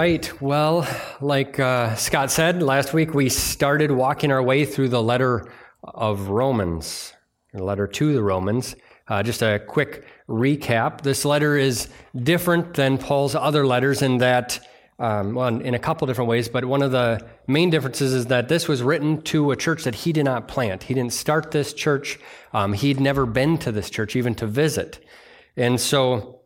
right. Well, like uh, Scott said last week, we started walking our way through the letter of Romans, the letter to the Romans. Uh, just a quick recap. This letter is different than Paul's other letters in that, um, well, in a couple different ways, but one of the main differences is that this was written to a church that he did not plant. He didn't start this church. Um, he'd never been to this church, even to visit. And so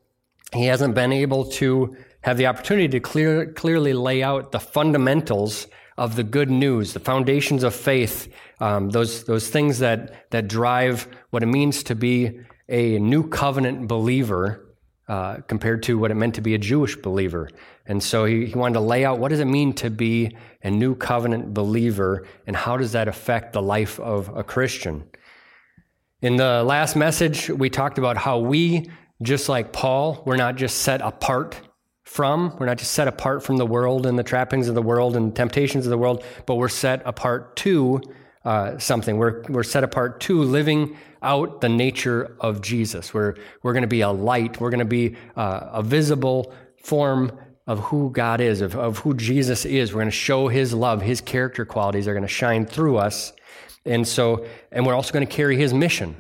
he hasn't been able to have the opportunity to clear, clearly lay out the fundamentals of the good news, the foundations of faith, um, those, those things that, that drive what it means to be a new covenant believer uh, compared to what it meant to be a Jewish believer. And so he, he wanted to lay out what does it mean to be a new covenant believer and how does that affect the life of a Christian. In the last message, we talked about how we, just like Paul, we're not just set apart from. We're not just set apart from the world and the trappings of the world and temptations of the world, but we're set apart to uh, something. We're, we're set apart to living out the nature of Jesus. We're, we're going to be a light. We're going to be uh, a visible form of who God is, of, of who Jesus is. We're going to show his love, his character qualities are going to shine through us. And so, and we're also going to carry his mission.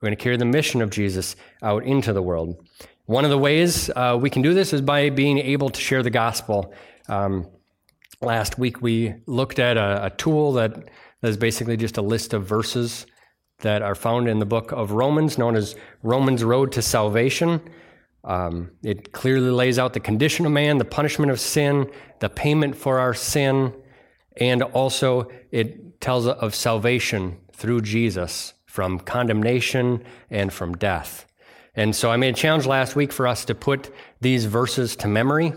We're going to carry the mission of Jesus out into the world. One of the ways uh, we can do this is by being able to share the gospel. Um, last week we looked at a, a tool that is basically just a list of verses that are found in the book of Romans, known as Romans Road to Salvation. Um, it clearly lays out the condition of man, the punishment of sin, the payment for our sin, and also it tells of salvation through Jesus from condemnation and from death. And so I made a challenge last week for us to put these verses to memory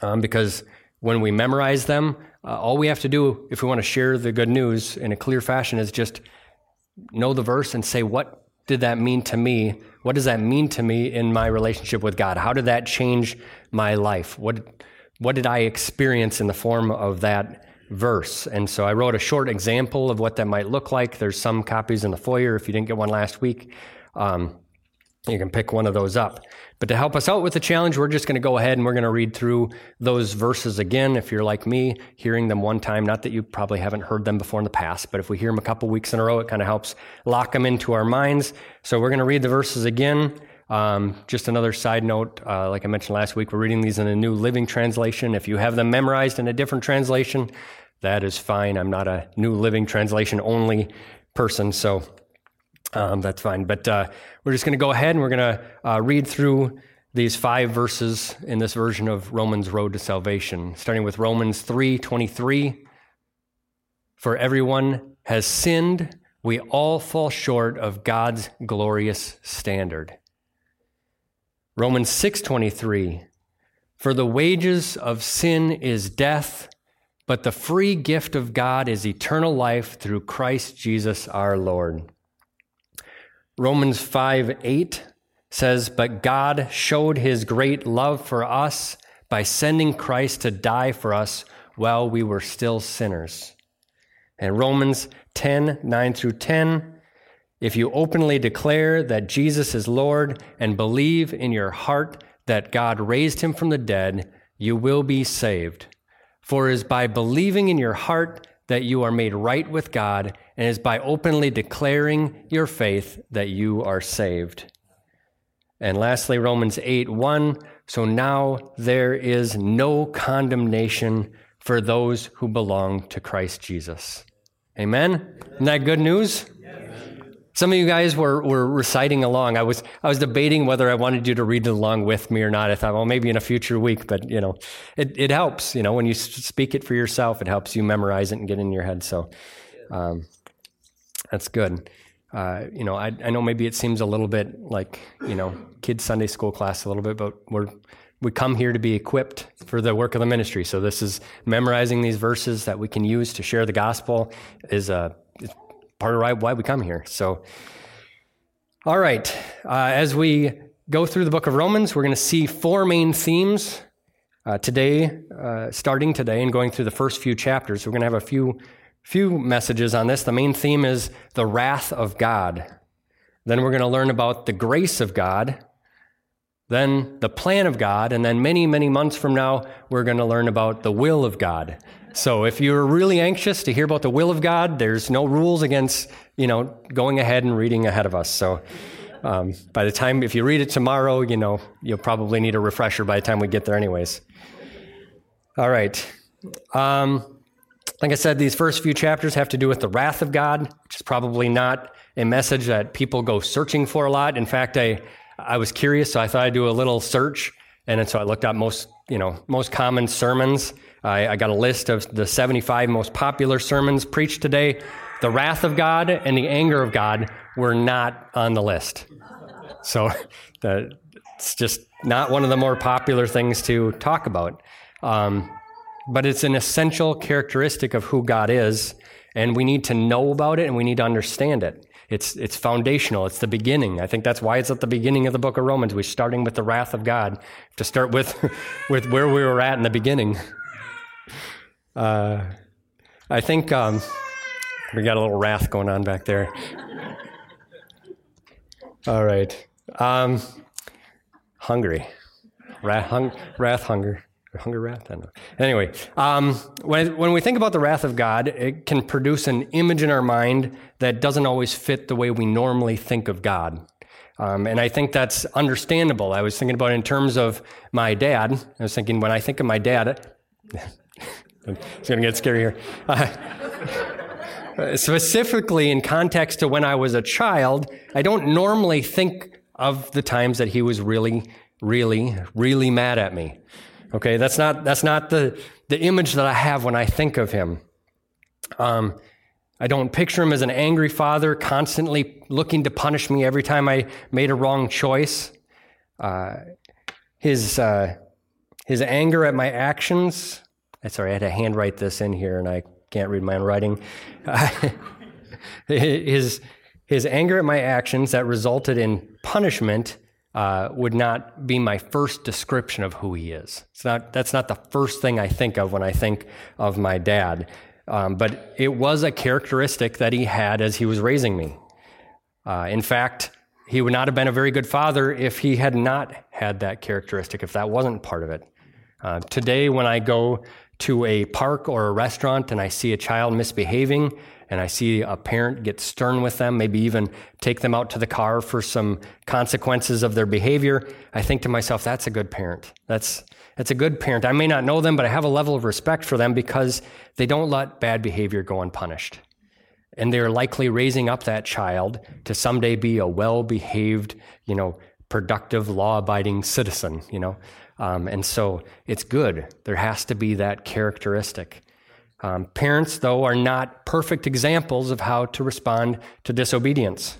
um, because when we memorize them, uh, all we have to do if we want to share the good news in a clear fashion is just know the verse and say, What did that mean to me? What does that mean to me in my relationship with God? How did that change my life? What, what did I experience in the form of that verse? And so I wrote a short example of what that might look like. There's some copies in the foyer if you didn't get one last week. Um, you can pick one of those up. But to help us out with the challenge, we're just going to go ahead and we're going to read through those verses again. If you're like me, hearing them one time, not that you probably haven't heard them before in the past, but if we hear them a couple weeks in a row, it kind of helps lock them into our minds. So we're going to read the verses again. Um, just another side note, uh, like I mentioned last week, we're reading these in a New Living Translation. If you have them memorized in a different translation, that is fine. I'm not a New Living Translation only person, so um, that's fine. But uh, we're just going to go ahead and we're going to uh, read through these five verses in this version of Romans Road to Salvation, starting with Romans 3 23. For everyone has sinned, we all fall short of God's glorious standard. Romans 6:23 For the wages of sin is death, but the free gift of God is eternal life through Christ Jesus our Lord. Romans 5 8 says, But God showed his great love for us by sending Christ to die for us while we were still sinners. And Romans 10 9 through 10, if you openly declare that Jesus is Lord and believe in your heart that God raised him from the dead, you will be saved. For it is by believing in your heart that you are made right with God and is by openly declaring your faith that you are saved. And lastly, Romans 8 1. So now there is no condemnation for those who belong to Christ Jesus. Amen? Isn't that good news? Some of you guys were, were reciting along. I was, I was debating whether I wanted you to read along with me or not. I thought, well, maybe in a future week, but you know, it, it helps, you know, when you speak it for yourself, it helps you memorize it and get in your head. So, um, that's good. Uh, you know, I, I know maybe it seems a little bit like, you know, kids Sunday school class a little bit, but we're, we come here to be equipped for the work of the ministry. So this is memorizing these verses that we can use to share the gospel is a part of why we come here. So, all right, uh, as we go through the book of Romans, we're going to see four main themes uh, today, uh, starting today and going through the first few chapters. We're going to have a few few messages on this. The main theme is the wrath of God. Then we're going to learn about the grace of God. Then the plan of God, and then many, many months from now, we're going to learn about the will of God. So if you're really anxious to hear about the will of God, there's no rules against, you know, going ahead and reading ahead of us. So um, by the time, if you read it tomorrow, you know, you'll probably need a refresher by the time we get there, anyways. All right. Um, like I said, these first few chapters have to do with the wrath of God, which is probably not a message that people go searching for a lot. In fact, I I was curious, so I thought I'd do a little search, and then so I looked up most you know most common sermons. I, I got a list of the 75 most popular sermons preached today. The wrath of God and the anger of God were not on the list. So it's just not one of the more popular things to talk about. Um, but it's an essential characteristic of who God is, and we need to know about it and we need to understand it. It's, it's foundational. It's the beginning. I think that's why it's at the beginning of the book of Romans. We're starting with the wrath of God to start with, with where we were at in the beginning. Uh, I think um, we got a little wrath going on back there. All right. Um, hungry. Wrath, hung, wrath, hunger. Hunger, wrath? I don't know. Anyway, um, when, when we think about the wrath of God, it can produce an image in our mind that doesn't always fit the way we normally think of God. Um, and I think that's understandable. I was thinking about in terms of my dad. I was thinking when I think of my dad, it's going to get scary here. Uh, specifically, in context to when I was a child, I don't normally think of the times that he was really, really, really mad at me. Okay, that's not that's not the the image that I have when I think of him. Um, I don't picture him as an angry father, constantly looking to punish me every time I made a wrong choice. Uh, his uh, his anger at my actions. i Sorry, I had to handwrite this in here, and I can't read my own writing. his his anger at my actions that resulted in punishment uh, would not be my first description of who he is. It's not, that's not the first thing I think of when I think of my dad. Um, but it was a characteristic that he had as he was raising me. Uh, in fact, he would not have been a very good father if he had not had that characteristic, if that wasn't part of it. Uh, today, when I go to a park or a restaurant and I see a child misbehaving, and I see a parent get stern with them, maybe even take them out to the car for some consequences of their behavior, I think to myself, that's a good parent. That's, that's a good parent. I may not know them, but I have a level of respect for them because they don't let bad behavior go unpunished. And they're likely raising up that child to someday be a well behaved, you know, productive, law abiding citizen, you know. Um, and so it's good. There has to be that characteristic. Um, parents, though, are not perfect examples of how to respond to disobedience.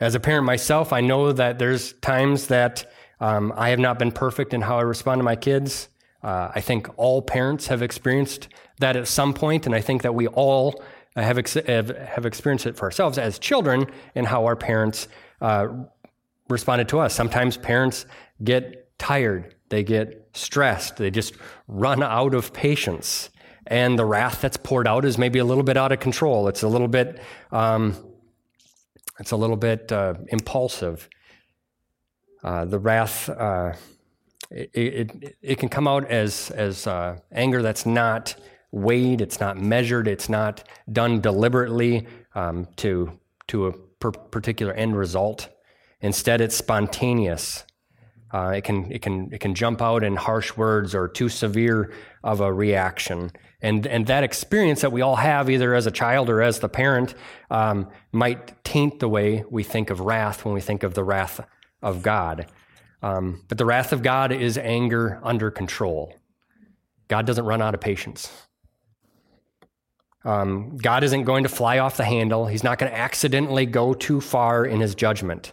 As a parent myself, I know that there's times that um, I have not been perfect in how I respond to my kids. Uh, I think all parents have experienced that at some point, and I think that we all have, ex- have, have, experienced it for ourselves as children and how our parents uh, responded to us. Sometimes parents get tired, they get stressed, they just run out of patience and the wrath that's poured out is maybe a little bit out of control. It's a little bit, um, it's a little bit uh, impulsive. Uh, the wrath, uh, it, it, it, can come out as, as uh, anger that's not weighed, it's not measured, it's not done deliberately um, to, to a per- particular end result. Instead, it's spontaneous. Uh, it can it can it can jump out in harsh words or too severe of a reaction, and and that experience that we all have, either as a child or as the parent, um, might taint the way we think of wrath when we think of the wrath of God. Um, but the wrath of God is anger under control. God doesn't run out of patience. Um, God isn't going to fly off the handle. He's not going to accidentally go too far in his judgment.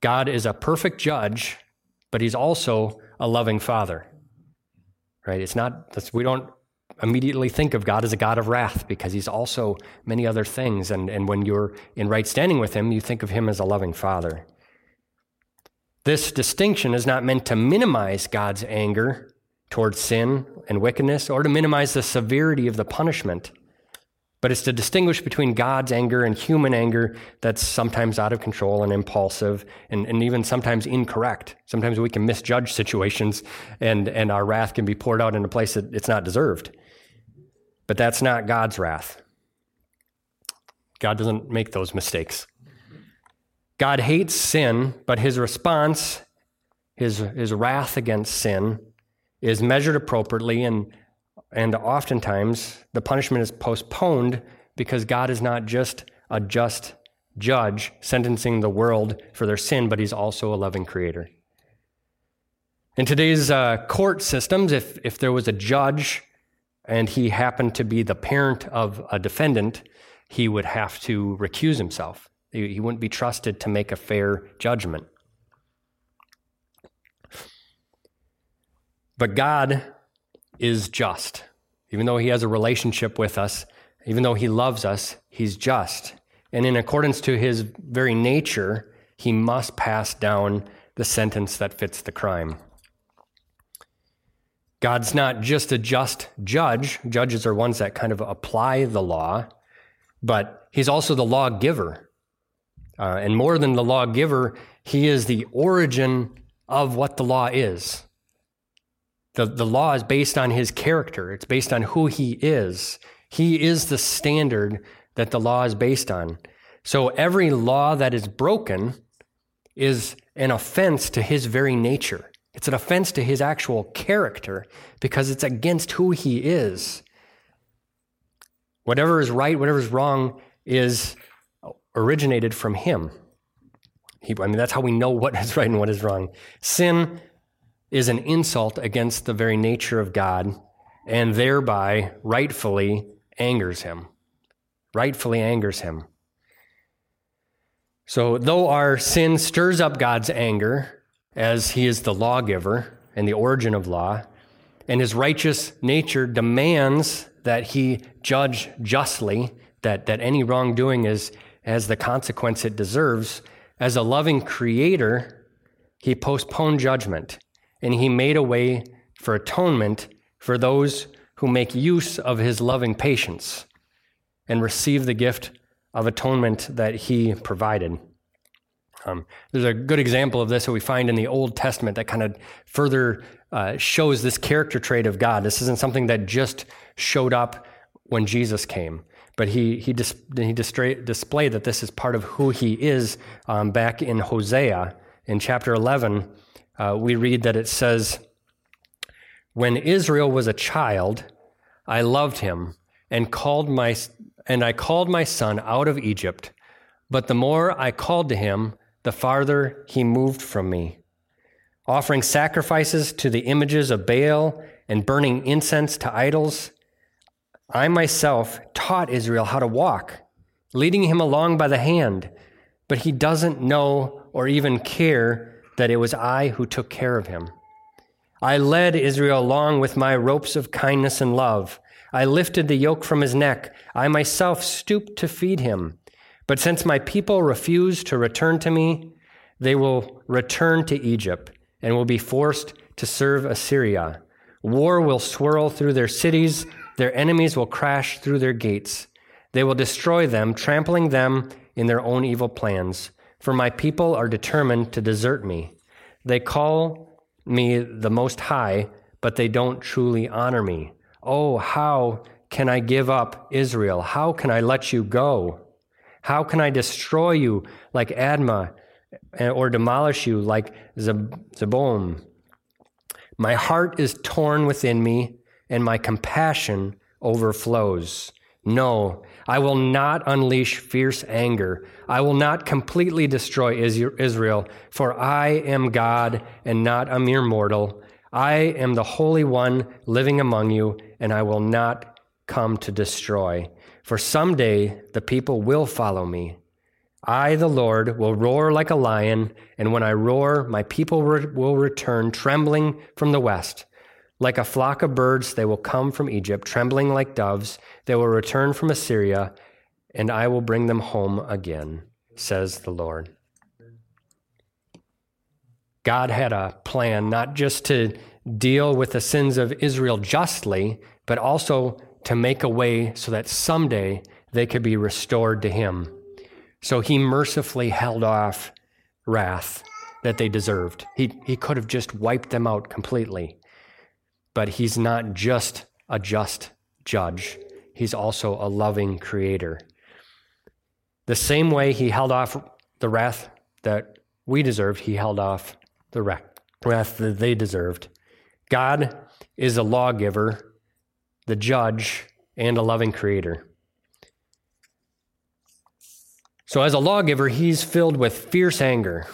God is a perfect judge, but he's also a loving father. Right? It's not, we don't immediately think of God as a God of wrath because he's also many other things. And, and when you're in right standing with him, you think of him as a loving father. This distinction is not meant to minimize God's anger towards sin and wickedness or to minimize the severity of the punishment, but it's to distinguish between God's anger and human anger that's sometimes out of control and impulsive and, and even sometimes incorrect. Sometimes we can misjudge situations and, and our wrath can be poured out in a place that it's not deserved. But that's not God's wrath. God doesn't make those mistakes. God hates sin, but his response, his, his wrath against sin, is measured appropriately and and oftentimes, the punishment is postponed because God is not just a just judge sentencing the world for their sin, but He's also a loving creator. In today's uh, court systems, if, if there was a judge and he happened to be the parent of a defendant, he would have to recuse himself. He, he wouldn't be trusted to make a fair judgment. But God is just. Even though he has a relationship with us, even though he loves us, he's just. And in accordance to his very nature, he must pass down the sentence that fits the crime. God's not just a just judge. Judges are ones that kind of apply the law, but he's also the lawgiver. Uh, and more than the lawgiver, he is the origin of what the law is. The, the law is based on his character, it's based on who he is. He is the standard that the law is based on. So every law that is broken is an offense to his very nature. It's an offense to his actual character because it's against who he is. Whatever is right, whatever is wrong is originated from him. He, I mean, that's how we know what is right and what is wrong. Sin is an insult against the very nature of God and thereby rightfully angers him. Rightfully angers him. So, though our sin stirs up God's anger, as he is the lawgiver and the origin of law, and his righteous nature demands that he judge justly, that, that any wrongdoing is has the consequence it deserves, as a loving creator, he postponed judgment and he made a way for atonement for those who make use of his loving patience and receive the gift of atonement that he provided. Um, there's a good example of this that we find in the Old Testament that kind of further uh, shows this character trait of God. This isn't something that just showed up when Jesus came, but he, he, dis- he displayed that this is part of who he is um, back in Hosea in chapter 11 uh, we read that it says, When Israel was a child, I loved him and called my and I called my son out of Egypt, but the more I called to him, the farther he moved from me. Offering sacrifices to the images of Baal and burning incense to idols, I myself taught Israel how to walk, leading him along by the hand, but he doesn't know or even care that it was I who took care of him. I led Israel along with my ropes of kindness and love. I lifted the yoke from his neck. I myself stooped to feed him. But since my people refuse to return to me, they will return to Egypt and will be forced to serve Assyria. War will swirl through their cities. Their enemies will crash through their gates. They will destroy them, trampling them in their own evil plans. For my people are determined to desert me. They call me the Most High, but they don't truly honor me. Oh, how can I give up Israel? How can I let you go? How can I destroy you like Admah eh, or demolish you like Zeboim? My heart is torn within me, and my compassion overflows. No, I will not unleash fierce anger. I will not completely destroy Israel, for I am God and not a mere mortal. I am the Holy One living among you, and I will not come to destroy. For someday the people will follow me. I, the Lord, will roar like a lion, and when I roar, my people will return trembling from the west. Like a flock of birds, they will come from Egypt, trembling like doves. They will return from Assyria, and I will bring them home again, says the Lord. God had a plan not just to deal with the sins of Israel justly, but also to make a way so that someday they could be restored to him. So he mercifully held off wrath that they deserved. He, he could have just wiped them out completely. But he's not just a just judge, he's also a loving creator. The same way he held off the wrath that we deserved, he held off the wrath that they deserved. God is a lawgiver, the judge, and a loving creator. So, as a lawgiver, he's filled with fierce anger.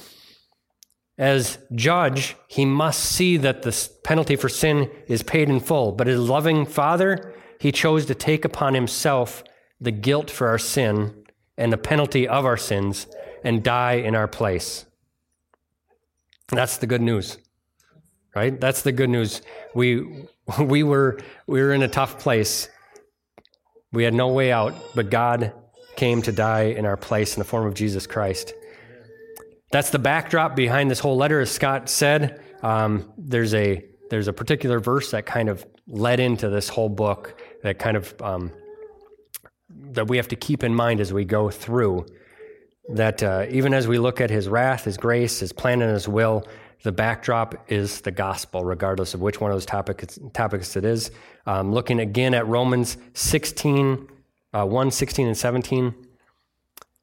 As judge, he must see that the penalty for sin is paid in full. But as loving father, he chose to take upon himself the guilt for our sin and the penalty of our sins and die in our place. That's the good news. Right? That's the good news. We we were we were in a tough place. We had no way out, but God came to die in our place in the form of Jesus Christ. That's the backdrop behind this whole letter, as Scott said. Um, there's a there's a particular verse that kind of led into this whole book that kind of um, that we have to keep in mind as we go through. That uh, even as we look at His wrath, His grace, His plan, and His will, the backdrop is the gospel, regardless of which one of those topics, topics it is. Um, looking again at Romans 16, uh, 1, 16, and 17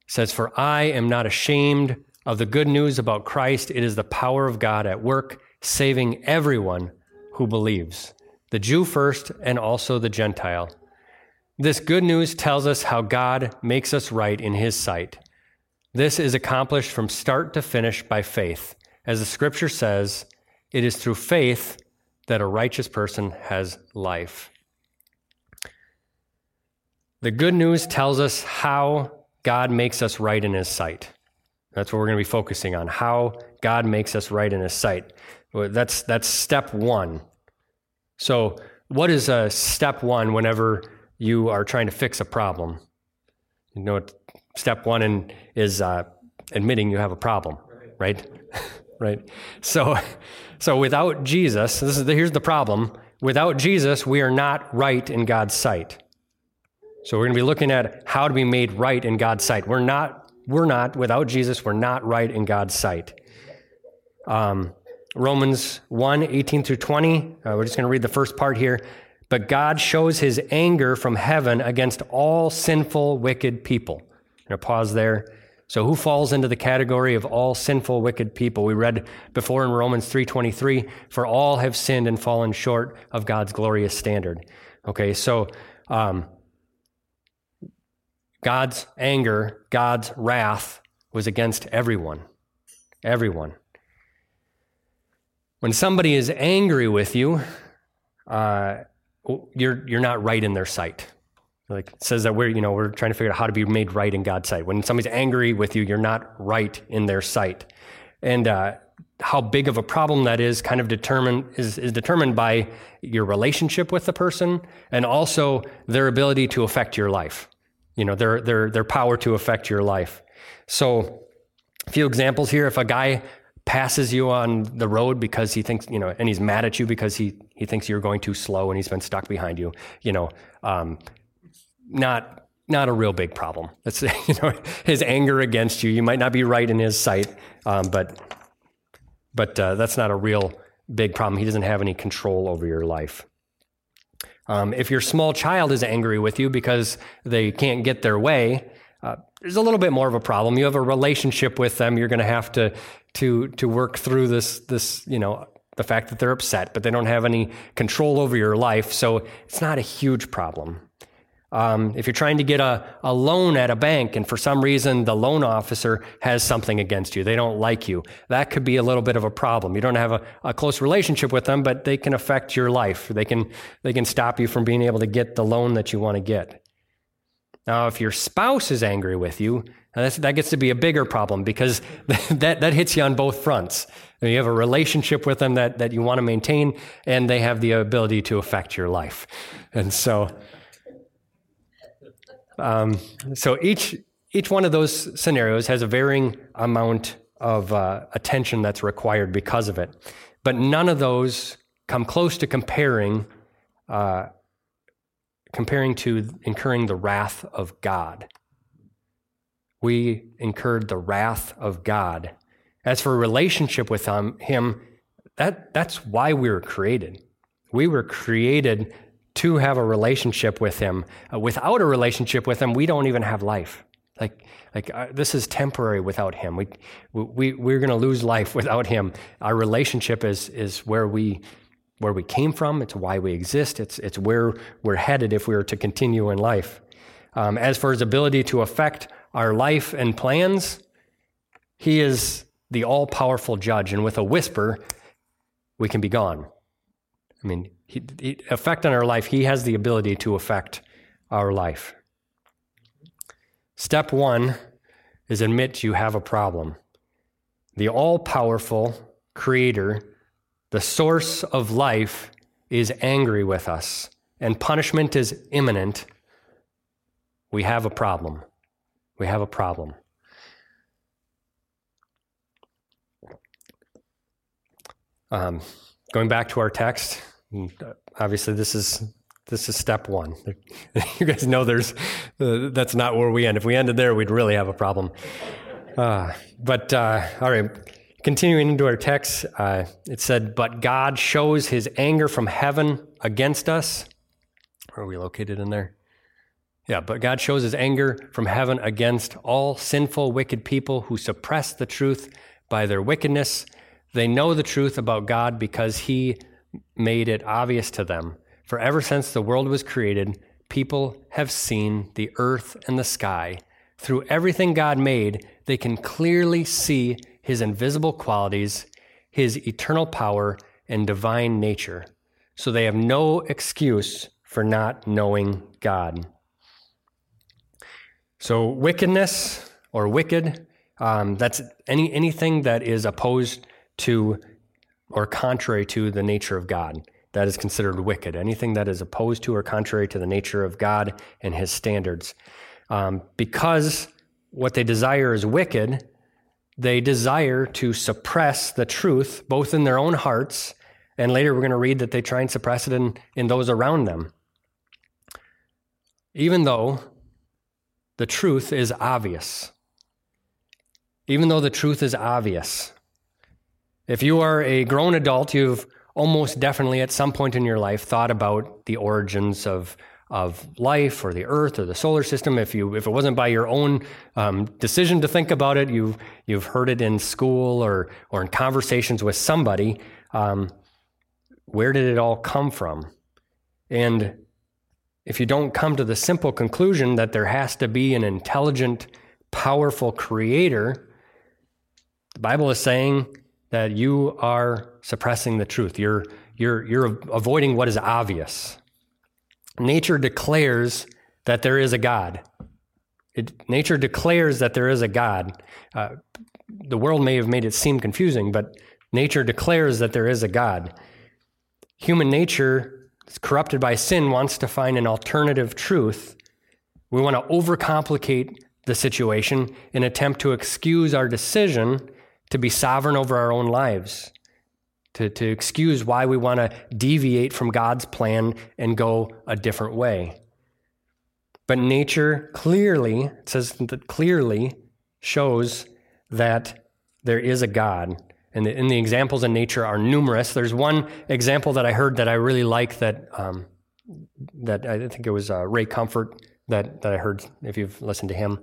says, For I am not ashamed of the good news about Christ. It is the power of God at work, saving everyone who believes, the Jew first, and also the Gentile. This good news tells us how God makes us right in his sight. This is accomplished from start to finish by faith. As the scripture says, it is through faith that a righteous person has life. The good news tells us how God makes us right in his sight. That's what we're going to be focusing on how God makes us right in his sight. That's, that's step one. So, what is a step one whenever you are trying to fix a problem? You know, step one in, is uh, admitting you have a problem, right? right? So, so without Jesus, this is the, here's the problem. Without Jesus, we are not right in God's sight. So we're going to be looking at how to be made right in God's sight. We're not, we're not without Jesus. We're not right in God's sight. Um, Romans 1, 18 through 20. Uh, we're just going to read the first part here. But God shows his anger from heaven against all sinful, wicked people. I'm going to pause there. So who falls into the category of all sinful wicked people? We read before in Romans 3:23, for all have sinned and fallen short of God's glorious standard. Okay, so um, God's anger, God's wrath was against everyone. Everyone. When somebody is angry with you, uh, you're, you're not right in their sight. Like it says that we're, you know, we're trying to figure out how to be made right in God's sight. When somebody's angry with you, you're not right in their sight. And uh, how big of a problem that is kind of determined is, is determined by your relationship with the person and also their ability to affect your life. You know, their their their power to affect your life. So a few examples here. If a guy passes you on the road because he thinks, you know, and he's mad at you because he, he thinks you're going too slow and he's been stuck behind you, you know, um, not not a real big problem. That's you know his anger against you. You might not be right in his sight, um, but but uh, that's not a real big problem. He doesn't have any control over your life. Um, if your small child is angry with you because they can't get their way, uh, there's a little bit more of a problem. You have a relationship with them. You're going to have to to to work through this this you know the fact that they're upset, but they don't have any control over your life. So it's not a huge problem. Um, if you're trying to get a, a loan at a bank and for some reason the loan officer has something against you, they don't like you, that could be a little bit of a problem. You don't have a, a close relationship with them, but they can affect your life. They can, they can stop you from being able to get the loan that you want to get. Now, if your spouse is angry with you, that gets to be a bigger problem because that, that hits you on both fronts. You have a relationship with them that, that you want to maintain, and they have the ability to affect your life. And so, um, so each each one of those scenarios has a varying amount of uh, attention that's required because of it, but none of those come close to comparing uh, comparing to incurring the wrath of God. We incurred the wrath of God. As for relationship with him, that, that's why we were created. We were created to have a relationship with him. Uh, without a relationship with him, we don't even have life. Like, like uh, this is temporary without him. We, we, we're going to lose life without him. Our relationship is, is where we, where we came from. It's why we exist. It's, it's where we're headed if we are to continue in life. Um, as for his ability to affect our life and plans, he is the all powerful judge. And with a whisper, we can be gone. I mean, he, he, effect on our life, he has the ability to affect our life. Step one is admit you have a problem. The all powerful creator, the source of life, is angry with us, and punishment is imminent. We have a problem. We have a problem. Um, going back to our text, obviously this is this is step one. You guys know there's uh, that's not where we end. If we ended there, we'd really have a problem. Uh, but uh, all right, continuing into our text, uh, it said, "But God shows His anger from heaven against us." Where are we located in there? Yeah, but God shows His anger from heaven against all sinful, wicked people who suppress the truth by their wickedness. They know the truth about God because He made it obvious to them for ever since the world was created, people have seen the earth and the sky. Through everything God made, they can clearly see his invisible qualities, his eternal power, and divine nature. So they have no excuse for not knowing God. So, wickedness or wicked, um, that's any, anything that is opposed to or contrary to the nature of God that is considered wicked, anything that is opposed to or contrary to the nature of God and his standards. Um, because what they desire is wicked, they desire to suppress the truth, both in their own hearts, and later we're going to read that they try and suppress it in, in those around them. Even though the truth is obvious. Even though the truth is obvious. If you are a grown adult, you've almost definitely at some point in your life thought about the origins of of life or the earth or the solar system. If you if it wasn't by your own um, decision to think about it you've you've heard it in school or or in conversations with somebody um, where did it all come from? And if you don't come to the simple conclusion that there has to be an intelligent powerful creator the bible is saying that you are suppressing the truth. You're, you're, you're avoiding what is obvious. Nature declares that there is a God. It, nature declares that there is a God. Uh, the world may have made it seem confusing, but nature declares that there is a God. Human nature, corrupted by sin, wants to find an alternative truth. We want to overcomplicate the situation in attempt to excuse our decision to be sovereign over our own lives, to, to excuse why we want to deviate from God's plan and go a different way. But nature clearly, it says that clearly shows that there is a God. And the, and the examples in nature are numerous. There's one example that I heard that I really like that, um, that I think it was uh, Ray Comfort that, that I heard, if you've listened to him.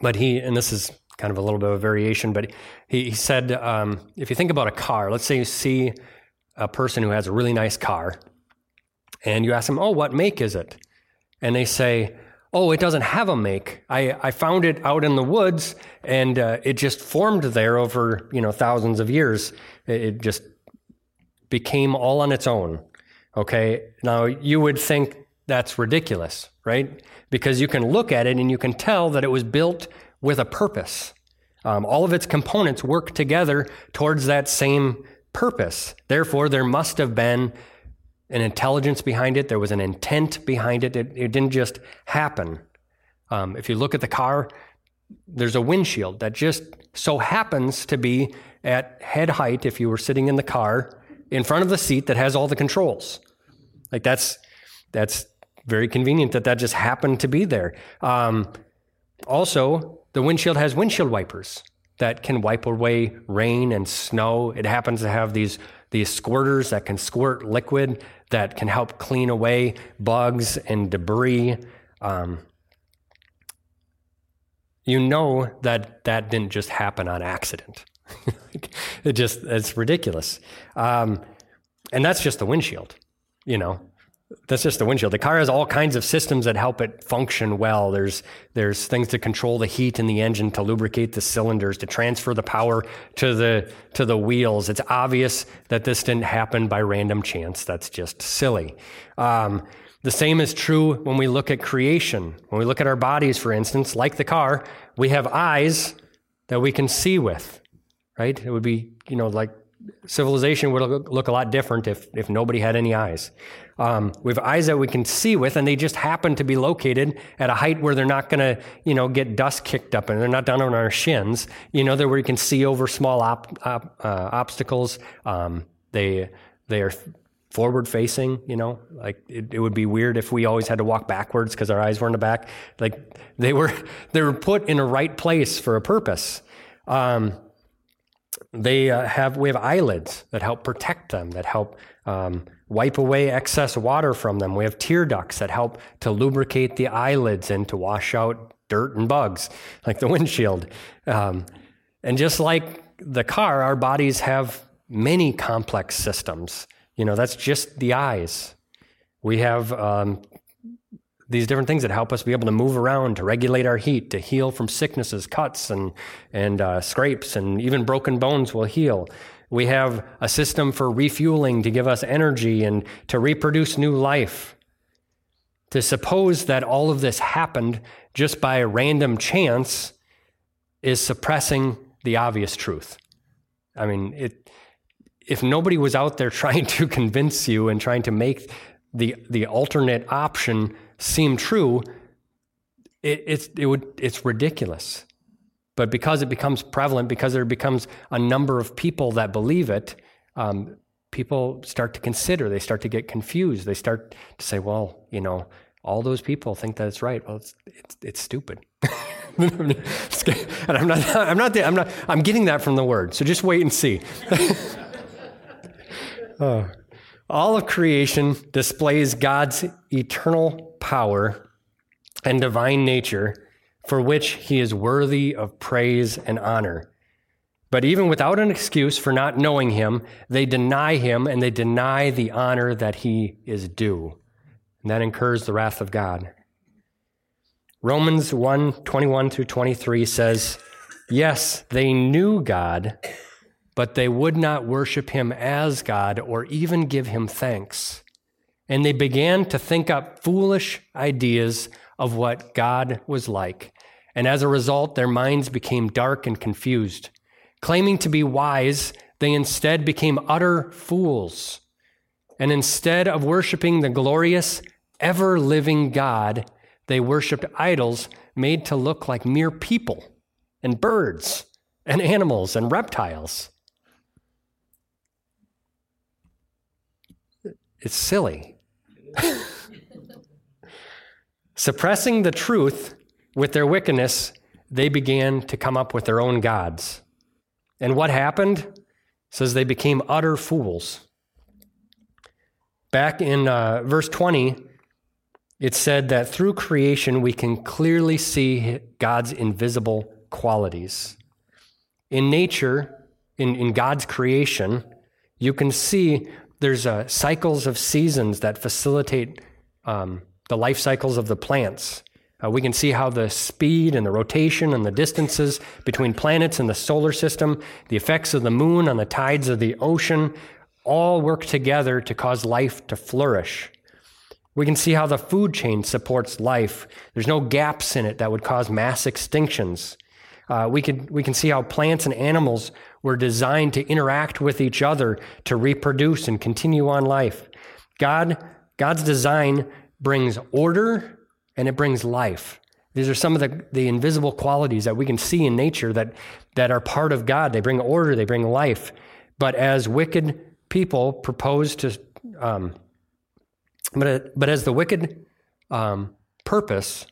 But he, and this is kind of a little bit of a variation, but he, he said um, if you think about a car, let's say you see a person who has a really nice car, and you ask them, Oh, what make is it? And they say, Oh, it doesn't have a make. I, I found it out in the woods and uh, it just formed there over you know thousands of years. It, it just became all on its own. Okay. Now you would think that's ridiculous, right? Because you can look at it and you can tell that it was built with a purpose. Um, all of its components work together towards that same purpose. Therefore, there must have been an intelligence behind it, there was an intent behind it. It, it didn't just happen. Um, if you look at the car, there's a windshield that just so happens to be at head height if you were sitting in the car in front of the seat that has all the controls. Like that's that's very convenient that that just happened to be there. Um, also, the windshield has windshield wipers that can wipe away rain and snow. It happens to have these these squirters that can squirt liquid that can help clean away bugs and debris. Um, you know that that didn't just happen on accident. it just it's ridiculous, um, and that's just the windshield. You know, that's just the windshield. The car has all kinds of systems that help it function well. There's there's things to control the heat in the engine, to lubricate the cylinders, to transfer the power to the to the wheels. It's obvious that this didn't happen by random chance. That's just silly. Um, the same is true when we look at creation. When we look at our bodies, for instance, like the car, we have eyes that we can see with. Right? It would be you know like civilization would look a lot different if, if nobody had any eyes. Um, we have eyes that we can see with, and they just happen to be located at a height where they're not going to, you know, get dust kicked up, and they're not down on our shins. You know, they're where you can see over small op, op, uh, obstacles. Um, they they are forward facing. You know, like it, it, would be weird if we always had to walk backwards because our eyes were in the back. Like they were they were put in a right place for a purpose. Um, they uh, have we have eyelids that help protect them, that help um, wipe away excess water from them. We have tear ducts that help to lubricate the eyelids and to wash out dirt and bugs, like the windshield. Um, and just like the car, our bodies have many complex systems. You know, that's just the eyes. We have um, these different things that help us be able to move around, to regulate our heat, to heal from sicknesses, cuts, and, and uh, scrapes, and even broken bones will heal. We have a system for refueling to give us energy and to reproduce new life. To suppose that all of this happened just by random chance is suppressing the obvious truth. I mean, it, if nobody was out there trying to convince you and trying to make the, the alternate option seem true, it, it's, it would, it's ridiculous. But because it becomes prevalent, because there becomes a number of people that believe it, um, people start to consider, they start to get confused. They start to say, well, you know, all those people think that it's right. Well, it's, it's, it's stupid. and I'm not, I'm not, I'm not, I'm getting that from the word. So just wait and see. oh. All of creation displays God's eternal power and divine nature for which he is worthy of praise and honor. But even without an excuse for not knowing him, they deny him and they deny the honor that he is due. And that incurs the wrath of God. Romans 1 21 through 23 says, Yes, they knew God, but they would not worship him as God or even give him thanks. And they began to think up foolish ideas of what God was like. And as a result, their minds became dark and confused. Claiming to be wise, they instead became utter fools. And instead of worshiping the glorious, ever living God, they worshiped idols made to look like mere people and birds and animals and reptiles. It's silly. Suppressing the truth with their wickedness, they began to come up with their own gods. And what happened? It says they became utter fools. Back in uh, verse 20, it said that through creation we can clearly see God's invisible qualities. In nature, in, in God's creation, you can see there's uh, cycles of seasons that facilitate um, the life cycles of the plants. Uh, we can see how the speed and the rotation and the distances between planets in the solar system, the effects of the moon on the tides of the ocean, all work together to cause life to flourish. We can see how the food chain supports life. There's no gaps in it that would cause mass extinctions. Uh, we, could, we can see how plants and animals were designed to interact with each other to reproduce and continue on life. God, God's design brings order and it brings life. These are some of the, the invisible qualities that we can see in nature that, that are part of God. They bring order, they bring life. But as wicked people propose to um, But, but as the wicked um, purpose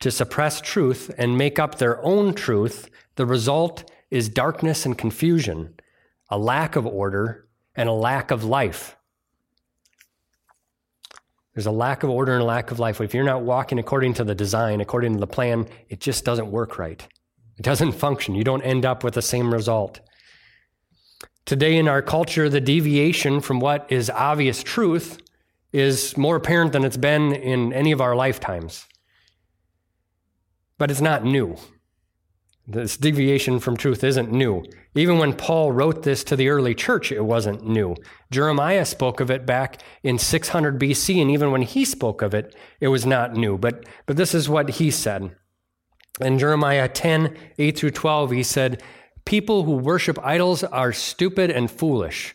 to suppress truth and make up their own truth, the result is darkness and confusion, a lack of order, and a lack of life. There's a lack of order and a lack of life. If you're not walking according to the design, according to the plan, it just doesn't work right. It doesn't function. You don't end up with the same result. Today in our culture, the deviation from what is obvious truth is more apparent than it's been in any of our lifetimes. But it's not new. This deviation from truth isn't new. Even when Paul wrote this to the early church, it wasn't new. Jeremiah spoke of it back in 600 BC, and even when he spoke of it, it was not new. But, but this is what he said. In Jeremiah 10, 8 through 12, he said, People who worship idols are stupid and foolish.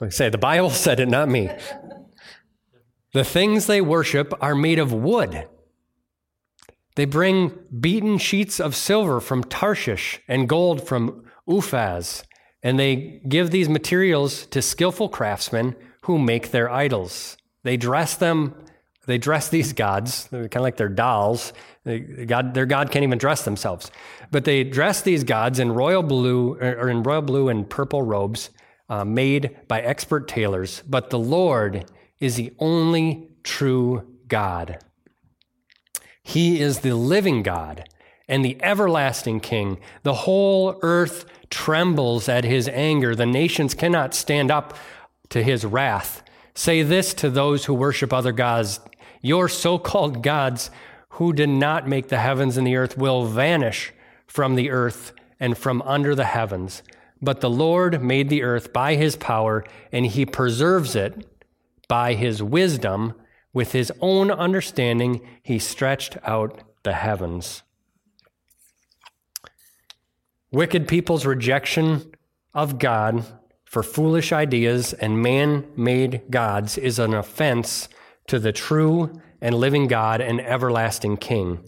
Like I say, the Bible said it, not me. The things they worship are made of wood they bring beaten sheets of silver from Tarshish and gold from Uphaz, and they give these materials to skillful craftsmen who make their idols. They dress them, they dress these gods, they're kind of like their dolls. God, their God can't even dress themselves. But they dress these gods in royal blue or in royal blue and purple robes uh, made by expert tailors. But the Lord is the only true God. He is the living God and the everlasting King. The whole earth trembles at his anger. The nations cannot stand up to his wrath. Say this to those who worship other gods Your so called gods, who did not make the heavens and the earth, will vanish from the earth and from under the heavens. But the Lord made the earth by his power, and he preserves it by his wisdom with his own understanding, he stretched out the heavens. Wicked people's rejection of God for foolish ideas and man made gods is an offense to the true and living God and everlasting King.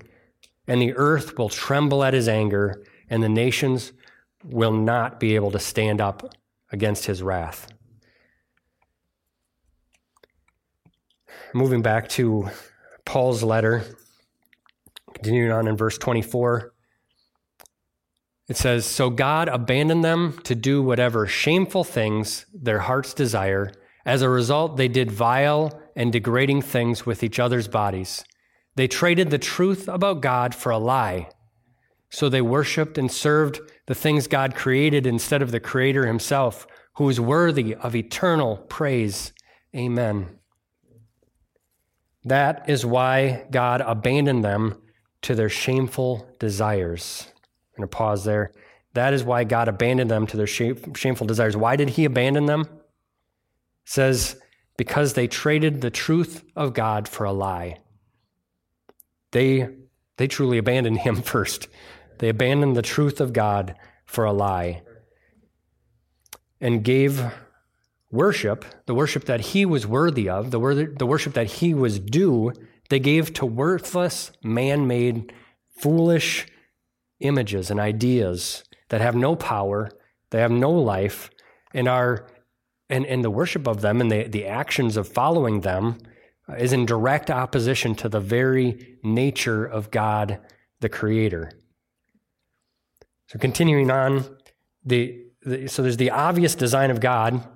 And the earth will tremble at his anger, and the nations will not be able to stand up against his wrath. Moving back to Paul's letter, continuing on in verse 24, it says, So God abandoned them to do whatever shameful things their hearts desire. As a result, they did vile and degrading things with each other's bodies. They traded the truth about God for a lie. So they worshiped and served the things God created instead of the Creator Himself, who is worthy of eternal praise. Amen. That is why God abandoned them to their shameful desires. I'm going to pause there. That is why God abandoned them to their shameful desires. Why did he abandon them? It says, because they traded the truth of God for a lie. They, they truly abandoned him first. They abandoned the truth of God for a lie and gave worship, the worship that he was worthy of, the, wor- the worship that he was due, they gave to worthless, man made, foolish images and ideas that have no power, they have no life, and are and, and the worship of them and the, the actions of following them is in direct opposition to the very nature of God, the Creator. So continuing on, the, the so there's the obvious design of God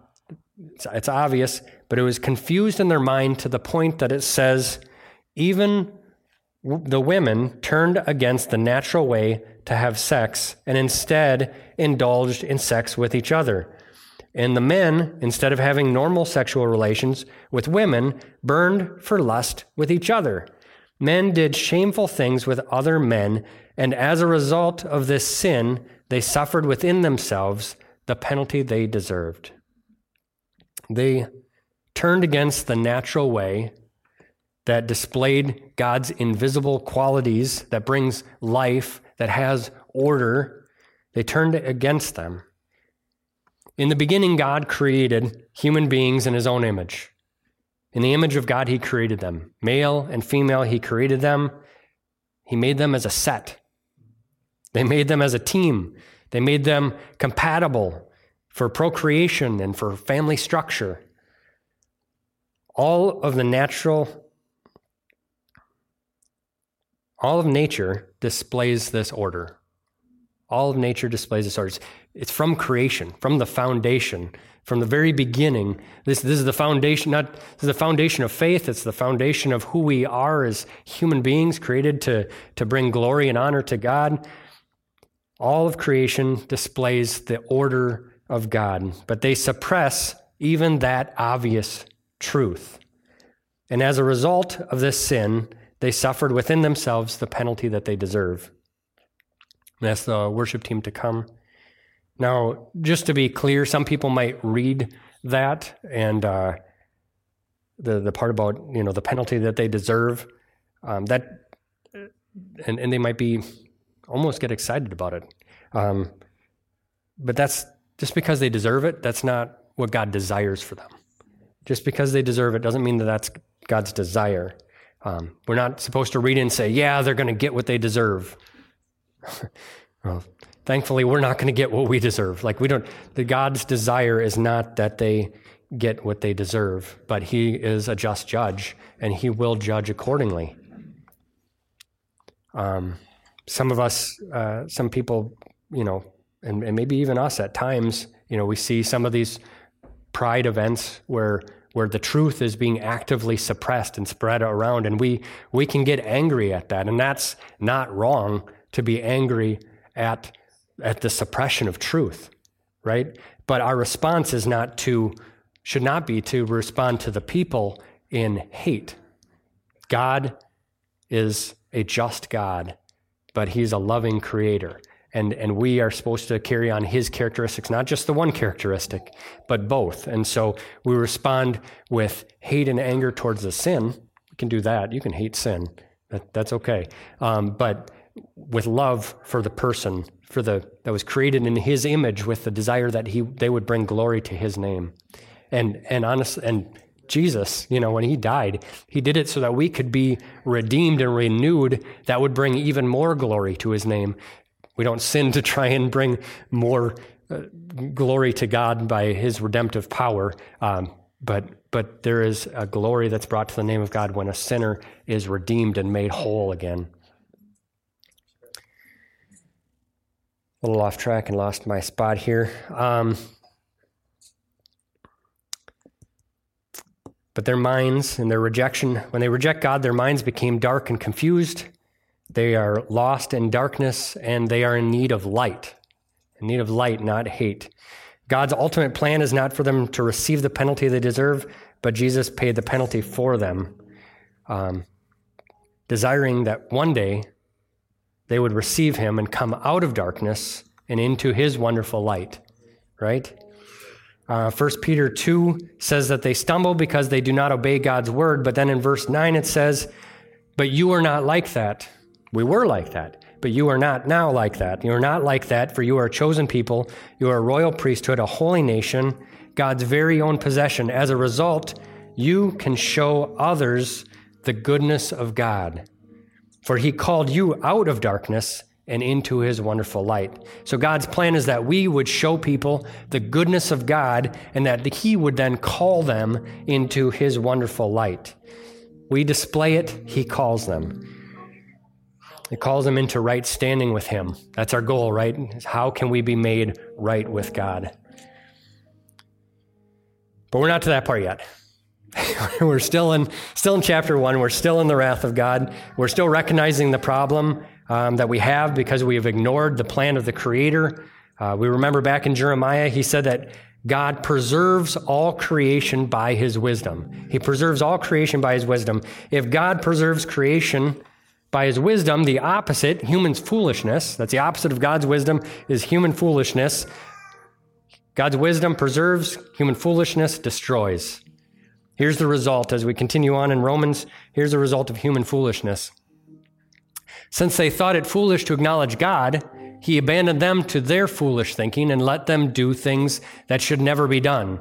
it's, it's obvious, but it was confused in their mind to the point that it says, even the women turned against the natural way to have sex and instead indulged in sex with each other. And the men, instead of having normal sexual relations with women, burned for lust with each other. Men did shameful things with other men, and as a result of this sin, they suffered within themselves the penalty they deserved. They turned against the natural way that displayed God's invisible qualities that brings life, that has order. They turned against them. In the beginning, God created human beings in his own image. In the image of God, he created them. Male and female, he created them. He made them as a set. They made them as a team. They made them compatible for procreation and for family structure. All of the natural, all of nature displays this order. All of nature displays this order. It's from creation, from the foundation, from the very beginning. This, this is the foundation, not this is the foundation of faith. It's the foundation of who we are as human beings created to, to bring glory and honor to God. All of creation displays the order of God, but they suppress even that obvious truth. And as a result of this sin, they suffered within themselves the penalty that they deserve. And ask the worship team to come. Now, just to be clear, some people might read that and uh, the the part about you know the penalty that they deserve. Um, that and and they might be almost get excited about it. Um, but that's just because they deserve it. That's not what God desires for them. Just because they deserve it doesn't mean that that's God's desire. Um, we're not supposed to read and say, "Yeah, they're going to get what they deserve." well, thankfully, we're not going to get what we deserve. Like we don't. The God's desire is not that they get what they deserve, but He is a just judge, and He will judge accordingly. Um, some of us, uh, some people, you know, and, and maybe even us at times, you know, we see some of these pride events where where the truth is being actively suppressed and spread around and we we can get angry at that and that's not wrong to be angry at at the suppression of truth right? But our response is not to should not be to respond to the people in hate. God is a just god but he's a loving creator and and we are supposed to carry on his characteristics not just the one characteristic but both. And so we respond with hate and anger towards the sin. We can do that. You can hate sin. That, that's okay. Um, but with love for the person for the that was created in his image with the desire that he they would bring glory to his name. And and honest and Jesus, you know, when he died, he did it so that we could be redeemed and renewed. That would bring even more glory to his name. We don't sin to try and bring more uh, glory to God by his redemptive power. Um, but, but there is a glory that's brought to the name of God when a sinner is redeemed and made whole again. A little off track and lost my spot here. Um, but their minds and their rejection, when they reject God, their minds became dark and confused. They are lost in darkness and they are in need of light, in need of light, not hate. God's ultimate plan is not for them to receive the penalty they deserve, but Jesus paid the penalty for them, um, desiring that one day they would receive him and come out of darkness and into his wonderful light, right? Uh, 1 Peter 2 says that they stumble because they do not obey God's word, but then in verse 9 it says, But you are not like that. We were like that, but you are not now like that. You are not like that, for you are a chosen people. You are a royal priesthood, a holy nation, God's very own possession. As a result, you can show others the goodness of God. For he called you out of darkness and into his wonderful light. So God's plan is that we would show people the goodness of God and that he would then call them into his wonderful light. We display it, he calls them. It calls them into right standing with Him. That's our goal, right? How can we be made right with God? But we're not to that part yet. we're still in still in chapter one. We're still in the wrath of God. We're still recognizing the problem um, that we have because we have ignored the plan of the Creator. Uh, we remember back in Jeremiah, he said that God preserves all creation by His wisdom. He preserves all creation by His wisdom. If God preserves creation by his wisdom, the opposite, human's foolishness, that's the opposite of God's wisdom, is human foolishness. God's wisdom preserves, human foolishness destroys. Here's the result as we continue on in Romans. Here's the result of human foolishness. Since they thought it foolish to acknowledge God, he abandoned them to their foolish thinking and let them do things that should never be done.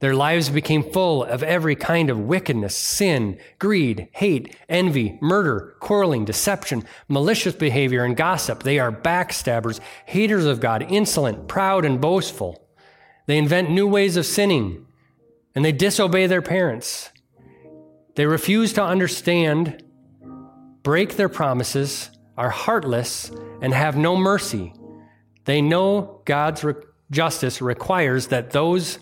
Their lives became full of every kind of wickedness, sin, greed, hate, envy, murder, quarreling, deception, malicious behavior, and gossip. They are backstabbers, haters of God, insolent, proud, and boastful. They invent new ways of sinning, and they disobey their parents. They refuse to understand, break their promises, are heartless, and have no mercy. They know God's re- justice requires that those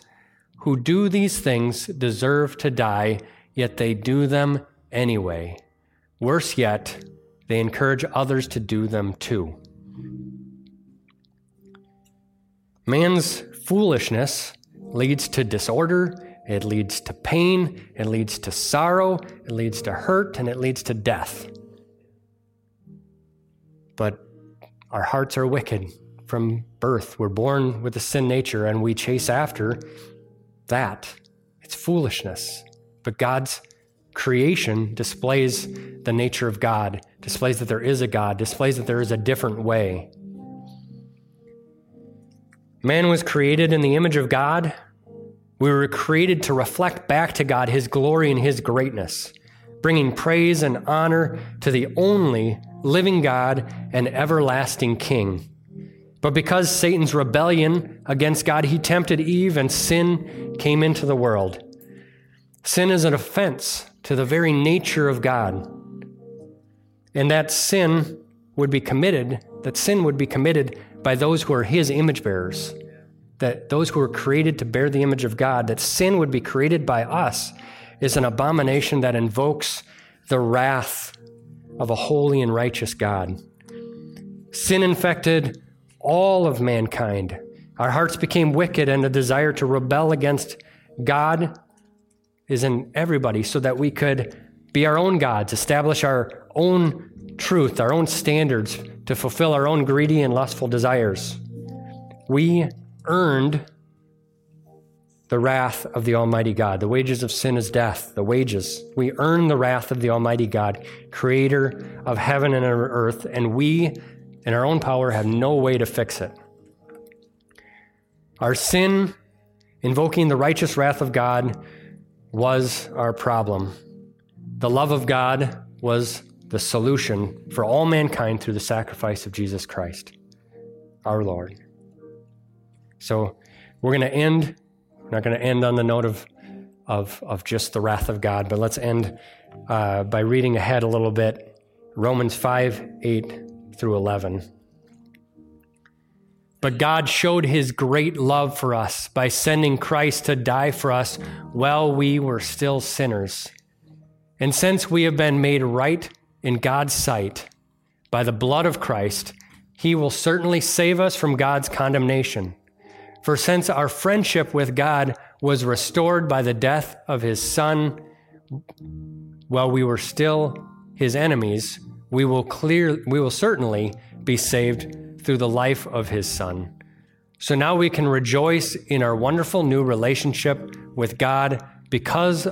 who do these things deserve to die, yet they do them anyway. Worse yet, they encourage others to do them too. Man's foolishness leads to disorder, it leads to pain, it leads to sorrow, it leads to hurt, and it leads to death. But our hearts are wicked from birth. We're born with a sin nature and we chase after that. It's foolishness. But God's creation displays the nature of God, displays that there is a God, displays that there is a different way. Man was created in the image of God. We were created to reflect back to God his glory and his greatness, bringing praise and honor to the only living God and everlasting King. But because Satan's rebellion against God, he tempted Eve and sin came into the world. Sin is an offense to the very nature of God. And that sin would be committed, that sin would be committed by those who are his image bearers. That those who are created to bear the image of God, that sin would be created by us is an abomination that invokes the wrath of a holy and righteous God. Sin infected all of mankind. Our hearts became wicked, and a desire to rebel against God is in everybody so that we could be our own gods, establish our own truth, our own standards to fulfill our own greedy and lustful desires. We earned the wrath of the Almighty God. The wages of sin is death. The wages. We earn the wrath of the Almighty God, creator of heaven and earth, and we, in our own power, have no way to fix it. Our sin, invoking the righteous wrath of God, was our problem. The love of God was the solution for all mankind through the sacrifice of Jesus Christ, our Lord. So we're going to end. We're not going to end on the note of, of, of just the wrath of God, but let's end uh, by reading ahead a little bit Romans 5 8 through 11. But God showed his great love for us by sending Christ to die for us while we were still sinners. And since we have been made right in God's sight by the blood of Christ, he will certainly save us from God's condemnation. For since our friendship with God was restored by the death of his Son while we were still his enemies, we will clear we will certainly be saved through the life of his Son. So now we can rejoice in our wonderful new relationship with God because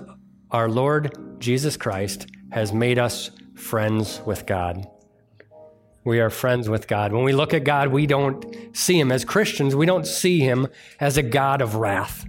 our Lord Jesus Christ has made us friends with God. We are friends with God. When we look at God, we don't see him as Christians, we don't see him as a God of wrath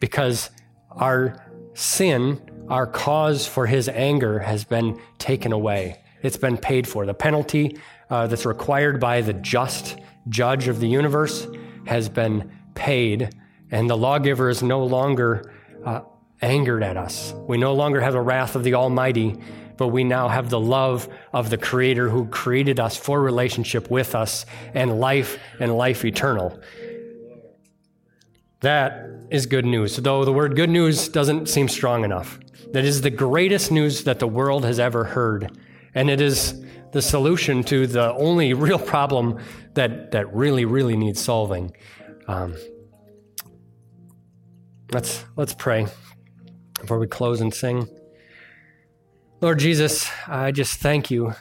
because our sin, our cause for his anger has been taken away. It's been paid for. The penalty uh, that's required by the just judge of the universe has been paid, and the lawgiver is no longer uh, angered at us. We no longer have the wrath of the Almighty, but we now have the love of the Creator who created us for relationship with us and life and life eternal. That is good news, though the word good news doesn't seem strong enough. That is the greatest news that the world has ever heard. And it is the solution to the only real problem that, that really, really needs solving. Um, let's, let's pray before we close and sing. Lord Jesus, I just thank you.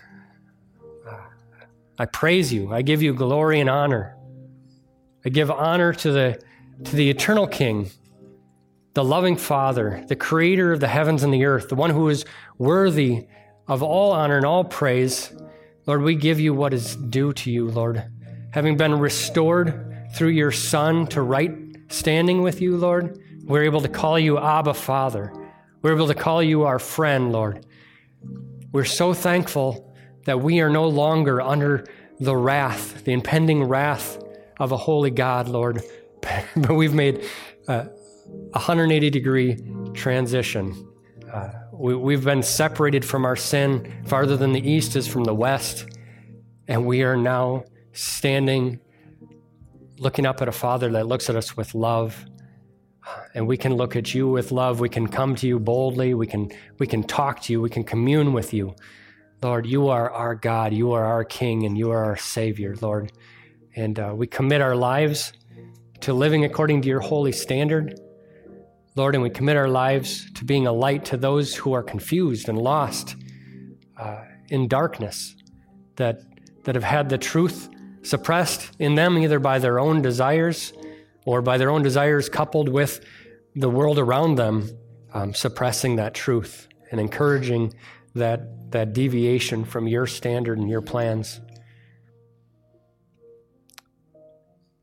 I praise you. I give you glory and honor. I give honor to the, to the eternal King, the loving Father, the creator of the heavens and the earth, the one who is worthy of all honor and all praise. Lord, we give you what is due to you, Lord. Having been restored through your Son to right standing with you, Lord, we're able to call you Abba Father. We're able to call you our friend, Lord. We're so thankful that we are no longer under the wrath, the impending wrath of a holy God, Lord. but we've made a 180 degree transition. Uh, we, we've been separated from our sin farther than the east is from the west. And we are now standing, looking up at a Father that looks at us with love. And we can look at you with love. We can come to you boldly. We can, we can talk to you. We can commune with you. Lord, you are our God. You are our King, and you are our Savior, Lord. And uh, we commit our lives to living according to your holy standard. Lord, and we commit our lives to being a light to those who are confused and lost uh, in darkness, that, that have had the truth suppressed in them either by their own desires or by their own desires coupled with the world around them um, suppressing that truth and encouraging that, that deviation from your standard and your plans.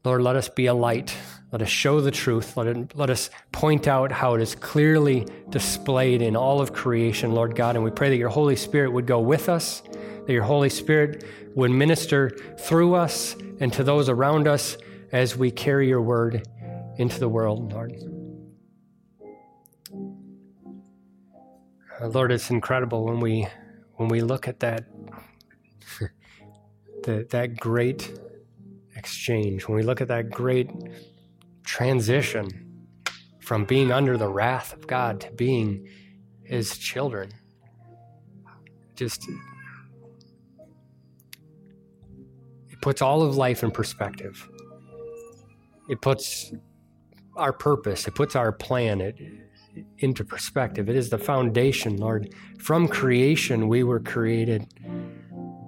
Lord, let us be a light. Let us show the truth. Let, it, let us point out how it is clearly displayed in all of creation, Lord God. And we pray that your Holy Spirit would go with us, that your Holy Spirit would minister through us and to those around us as we carry your word into the world, Lord. Uh, Lord, it's incredible when we when we look at that the, that great exchange, when we look at that great transition from being under the wrath of God to being his children. Just it puts all of life in perspective. It puts our purpose, it puts our plan it, into perspective. It is the foundation, Lord. From creation, we were created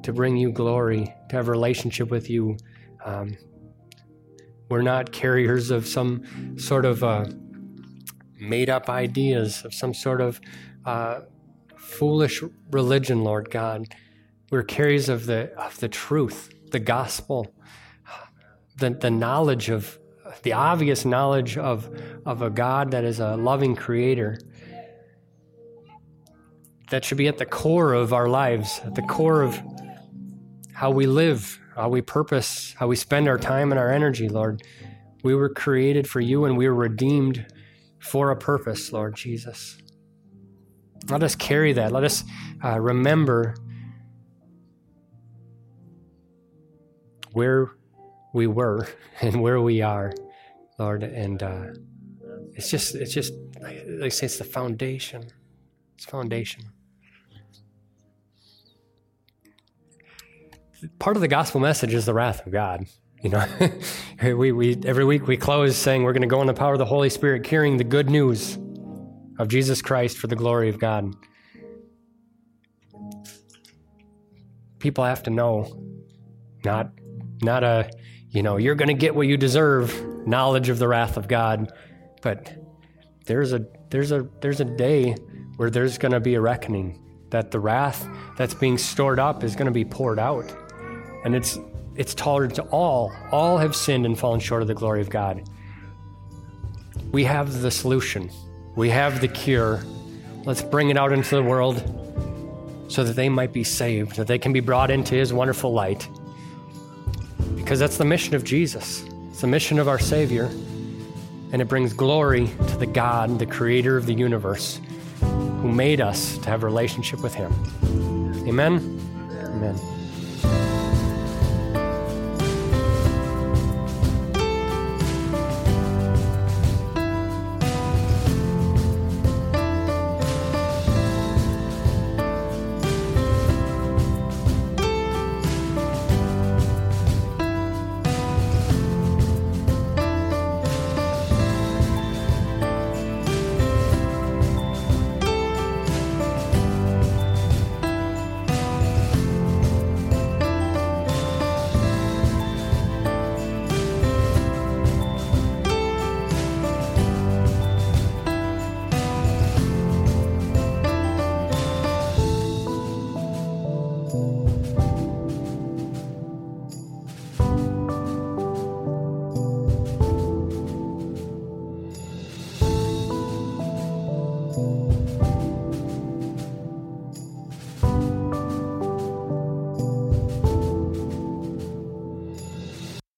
to bring you glory, to have a relationship with you, um, we're not carriers of some sort of uh, made up ideas, of some sort of uh, foolish religion, Lord God. We're carriers of the, of the truth, the gospel, the, the knowledge of, the obvious knowledge of, of a God that is a loving creator. That should be at the core of our lives, at the core of how we live, how we purpose, how we spend our time and our energy, Lord. We were created for you and we were redeemed for a purpose, Lord Jesus. Let us carry that. Let us uh, remember where we were and where we are, Lord. And uh, it's just, it's just, like I say, it's the foundation. It's foundation. Part of the gospel message is the wrath of God. You know, we, we every week we close saying we're going to go in the power of the Holy Spirit, carrying the good news of Jesus Christ for the glory of God. People have to know, not not a you know you're going to get what you deserve knowledge of the wrath of God, but there's a there's a there's a day where there's going to be a reckoning that the wrath that's being stored up is going to be poured out and it's it's tolerant to all. All have sinned and fallen short of the glory of God. We have the solution. We have the cure. Let's bring it out into the world so that they might be saved, that they can be brought into his wonderful light. Because that's the mission of Jesus. It's the mission of our Savior. And it brings glory to the God, the creator of the universe, who made us to have a relationship with him. Amen. Amen.